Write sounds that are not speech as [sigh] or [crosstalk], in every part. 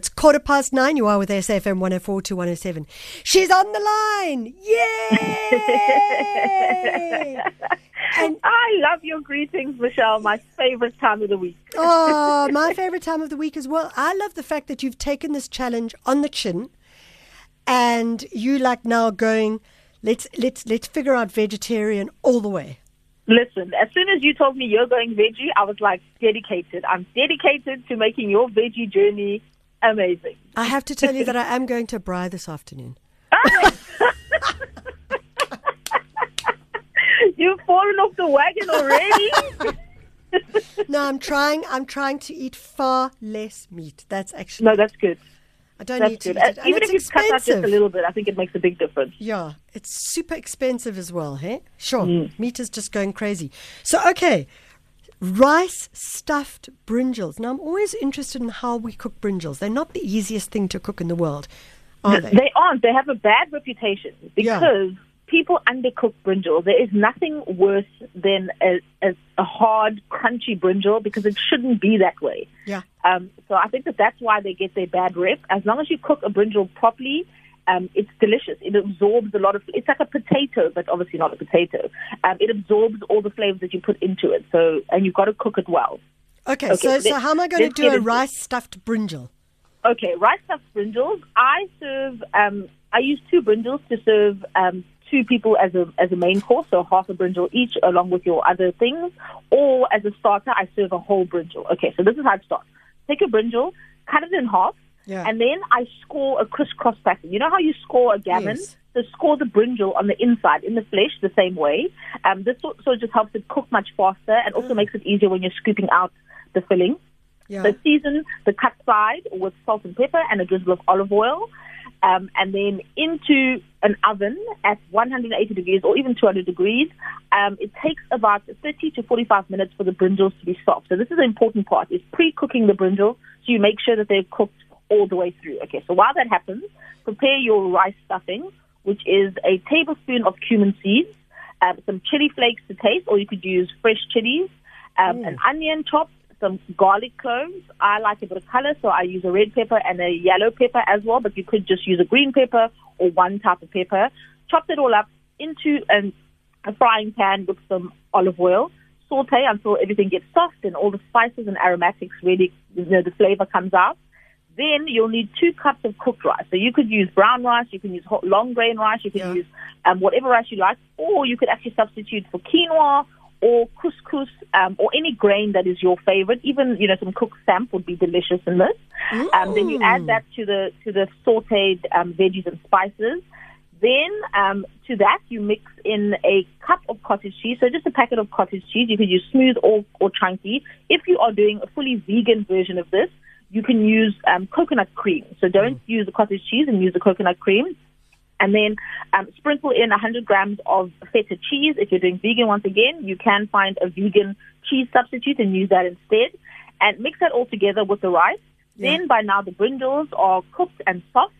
It's quarter past nine. You are with SAFM 104 to 107. She's on the line. [laughs] Yay! and I love your greetings, Michelle. My favorite time of the week. [laughs] oh, my favorite time of the week as well. I love the fact that you've taken this challenge on the chin and you like now going, let's let's let's figure out vegetarian all the way. Listen, as soon as you told me you're going veggie, I was like dedicated. I'm dedicated to making your veggie journey amazing. I have to tell you that I am going to Braai this afternoon. [laughs] You've fallen off the wagon already. [laughs] no, I'm trying. I'm trying to eat far less meat. That's actually no. That's good. I don't That's need to good. eat it. Uh, Even if you cut out just a little bit, I think it makes a big difference. Yeah, it's super expensive as well. Hey, sure. Mm. Meat is just going crazy. So okay, rice stuffed brinjals. Now I'm always interested in how we cook brinjals. They're not the easiest thing to cook in the world, are they? They aren't. They have a bad reputation Yeah. because people undercook brinjal. There is nothing worse than a, a, a hard, crunchy brinjal because it shouldn't be that way. Yeah. Um, so I think that that's why they get their bad rep. As long as you cook a brinjal properly, um, it's delicious. It absorbs a lot of. It's like a potato, but obviously not a potato. Um, it absorbs all the flavors that you put into it. So, and you've got to cook it well. Okay, Okay, so so how am I going to do a rice stuffed brinjal? Okay, rice stuffed brinjals. I serve. Um, I use two brinjals to serve um, two people as a as a main course, so half a brinjal each, along with your other things. Or as a starter, I serve a whole brinjal. Okay, so this is how it starts. Take a brinjal, cut it in half, Yeah. and then I score a crisscross pattern. You know how you score a gammon? Yes. So score the brinjal on the inside, in the flesh, the same way. Um, this of just helps it cook much faster, and also makes it easier when you're scooping out the filling. Yeah. So season the cut side with salt and pepper and a drizzle of olive oil. Um, and then into an oven at 180 degrees or even 200 degrees. Um, it takes about 30 to 45 minutes for the brinjals to be soft. So this is the important part, is pre-cooking the brinjal so you make sure that they're cooked all the way through. Okay, so while that happens, prepare your rice stuffing, which is a tablespoon of cumin seeds, um, some chili flakes to taste, or you could use fresh chilies, um, an onion chopped, some garlic cloves. I like a bit of color, so I use a red pepper and a yellow pepper as well, but you could just use a green pepper or one type of pepper. Chop it all up into an, a frying pan with some olive oil. Saute until everything gets soft and all the spices and aromatics really, you know, the flavor comes out. Then you'll need two cups of cooked rice. So you could use brown rice, you can use hot, long grain rice, you can Yeah. use um, whatever rice you like, or you could actually substitute for quinoa or couscous um, or any grain that is your favorite. Even you know some cooked samp would be delicious in this. Um, then you add that to the to the sautéed um, veggies and spices. Then um, to that you mix in a cup of cottage cheese. So just a packet of cottage cheese. You could use smooth or, or chunky. If you are doing a fully vegan version of this, you can use um, coconut cream. So don't use the cottage cheese and use the coconut cream. And then um, sprinkle in 100 grams of feta cheese. If you're doing vegan, once again, you can find a vegan cheese substitute and use that instead. And mix that all together with the rice. Yeah. Then by now the brinjals are cooked and soft.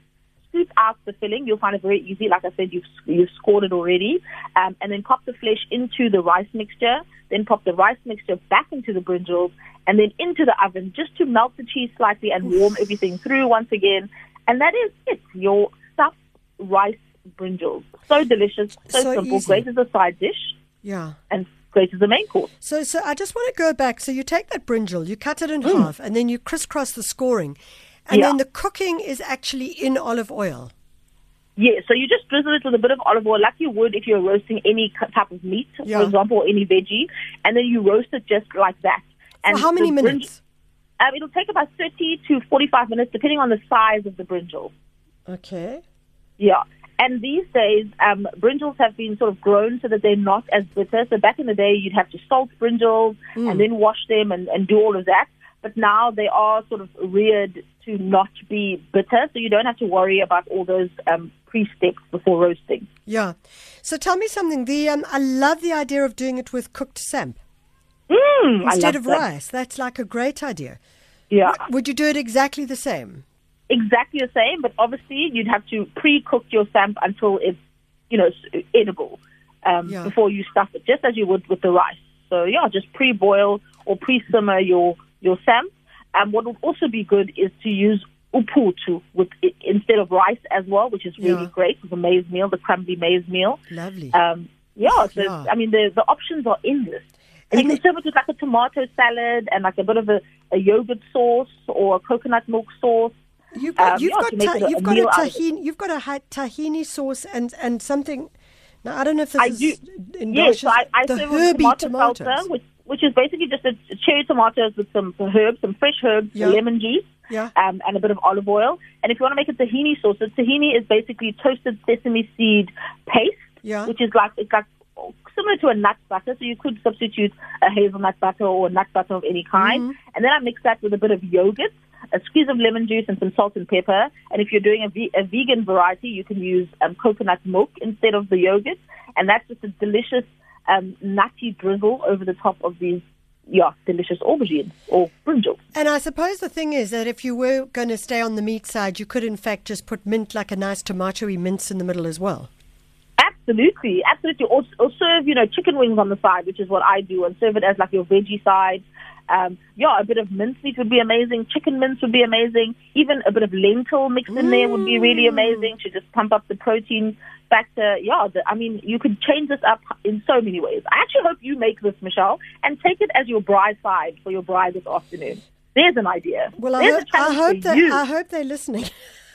Scoop out the filling. You'll find it very easy. Like I said, you've you've scored it already. Um, and then pop the flesh into the rice mixture. Then pop the rice mixture back into the brinjals, and then into the oven just to melt the cheese slightly and warm everything through once again. And that is it. Your stuffed rice brinjals. So delicious, so, So simple. easy. Great as a side dish, Yeah. and great as a main course. So, so I just want to go back. So you take that brinjal, you cut it in Mm. half, and then you crisscross the scoring, and Yeah. then the cooking is actually in olive oil. Yeah, so you just drizzle it with a bit of olive oil, like you would if you're roasting any type of meat, Yeah. for example, or any veggie, and then you roast it just like that. And For how many the brinj- minutes? um, it'll take about 30 to 45 minutes, depending on the size of the brinjal. Okay. Yeah. And these days, um, brinjals have been sort of grown so that they're not as bitter. So back in the day, you'd have to salt brinjals and then wash them and, and do all of that. But now they are sort of reared to not be bitter, so you don't have to worry about all those um, pre-steps before roasting. Yeah. So tell me something. The um, I love the idea of doing it with cooked samp Mm, instead of that. rice. That's like a great idea. Yeah. Would you do it exactly the same? exactly the same, but obviously you'd have to pre-cook your samp until it's, you know, edible um, Yeah. before you stuff it, just as you would with the rice. So yeah, just pre-boil or pre-simmer your your samp. Um, what would also be good is to use uphuthu with instead of rice as well, which is really Yeah. great the maize meal, the crumbly maize meal. Lovely. Um, yeah, so Yeah. I mean the the options are endless. And, And you can serve it with like a tomato salad and like a bit of a, a yogurt sauce or a coconut milk sauce. You've got, um, you've yeah, got, ta- a- you've got a meal out of it. tahini, you've got a tahini sauce and, and something. Now I don't know if this I is do. in Yes, so I, I the herby tomato tomatoes. salsa, which, which is basically just a cherry tomatoes with some herbs, some fresh herbs, Yeah. lemon juice, Yeah. um, and a bit of olive oil. And if you want to make a tahini sauce, the tahini is basically toasted sesame seed paste, Yeah. which is like it's like similar to a nut butter. So you could substitute a hazelnut butter or a nut butter of any kind. Mm-hmm. And then I mix that with a bit of yogurt, a squeeze of lemon juice, and some salt and pepper. And if you're doing a, ve- a vegan variety, you can use um, coconut milk instead of the yogurt. And that's just a delicious um, nutty drizzle over the top of these, yeah, delicious aubergines or brinjals. And I suppose the thing is that if you were going to stay on the meat side, you could in fact just put mint, like a nice tomatoey mince in the middle as well. Absolutely, absolutely. Or, or serve, you know, chicken wings on the side, which is what I do, and serve it as like your veggie side. Um, yeah, a bit of mincemeat would be amazing. Chicken mince would be amazing. Even a bit of lentil mixed in there would be really amazing to just pump up the protein factor. Yeah, the, I mean, you could change this up in so many ways. I actually hope you make this, Michelle, and take it as your braai side for your braai this afternoon. There's an idea. Well, I There's hope, a challenge I hope that. I hope they're listening. [laughs]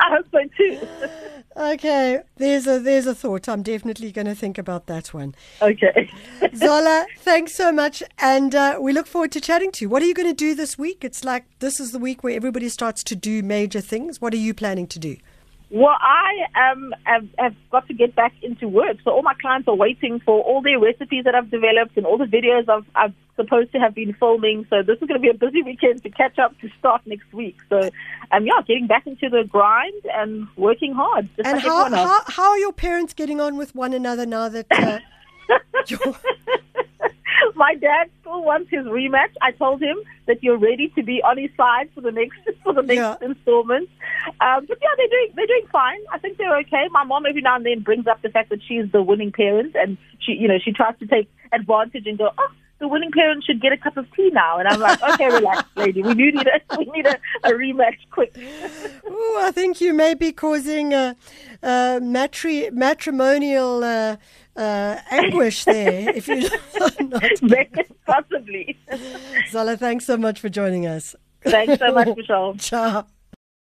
I hope so too. [laughs] okay, there's a there's a thought. I'm definitely going to think about that one. okay. [laughs] Zola, thanks so much, and uh, we look forward to chatting to you. What are you going to do this week? It's like this is the week where everybody starts to do major things. What are you planning to do? Well, I um, have, have got to get back into work. So all my clients are waiting for all their recipes that I've developed and all the videos I've, I've supposed to have been filming. So this is going to be a busy weekend to catch up to start next week. So, um, yeah, getting back into the grind and working hard. Just And like how, how how are your parents getting on with one another now that uh, [laughs] you're, My dad still wants his rematch. I told him that you're ready to be on his side for the next [laughs] for the next Yeah. installment. Um, but yeah, they're doing they're doing fine. I think they're okay. My mom every now and then brings up the fact that she's the winning parent, and she you know she tries to take advantage and go, oh, the winning parent should get a cup of tea now. And I'm like, [laughs] okay, relax, lady. We do need a [laughs] we need a, a rematch quick. Ooh, I think you may be causing a, a matri- matrimonial uh, uh, anguish there. if you not, [laughs] Possibly. [laughs] Zola, thanks so much for joining us. Thanks so much, [laughs] Michelle. Ciao.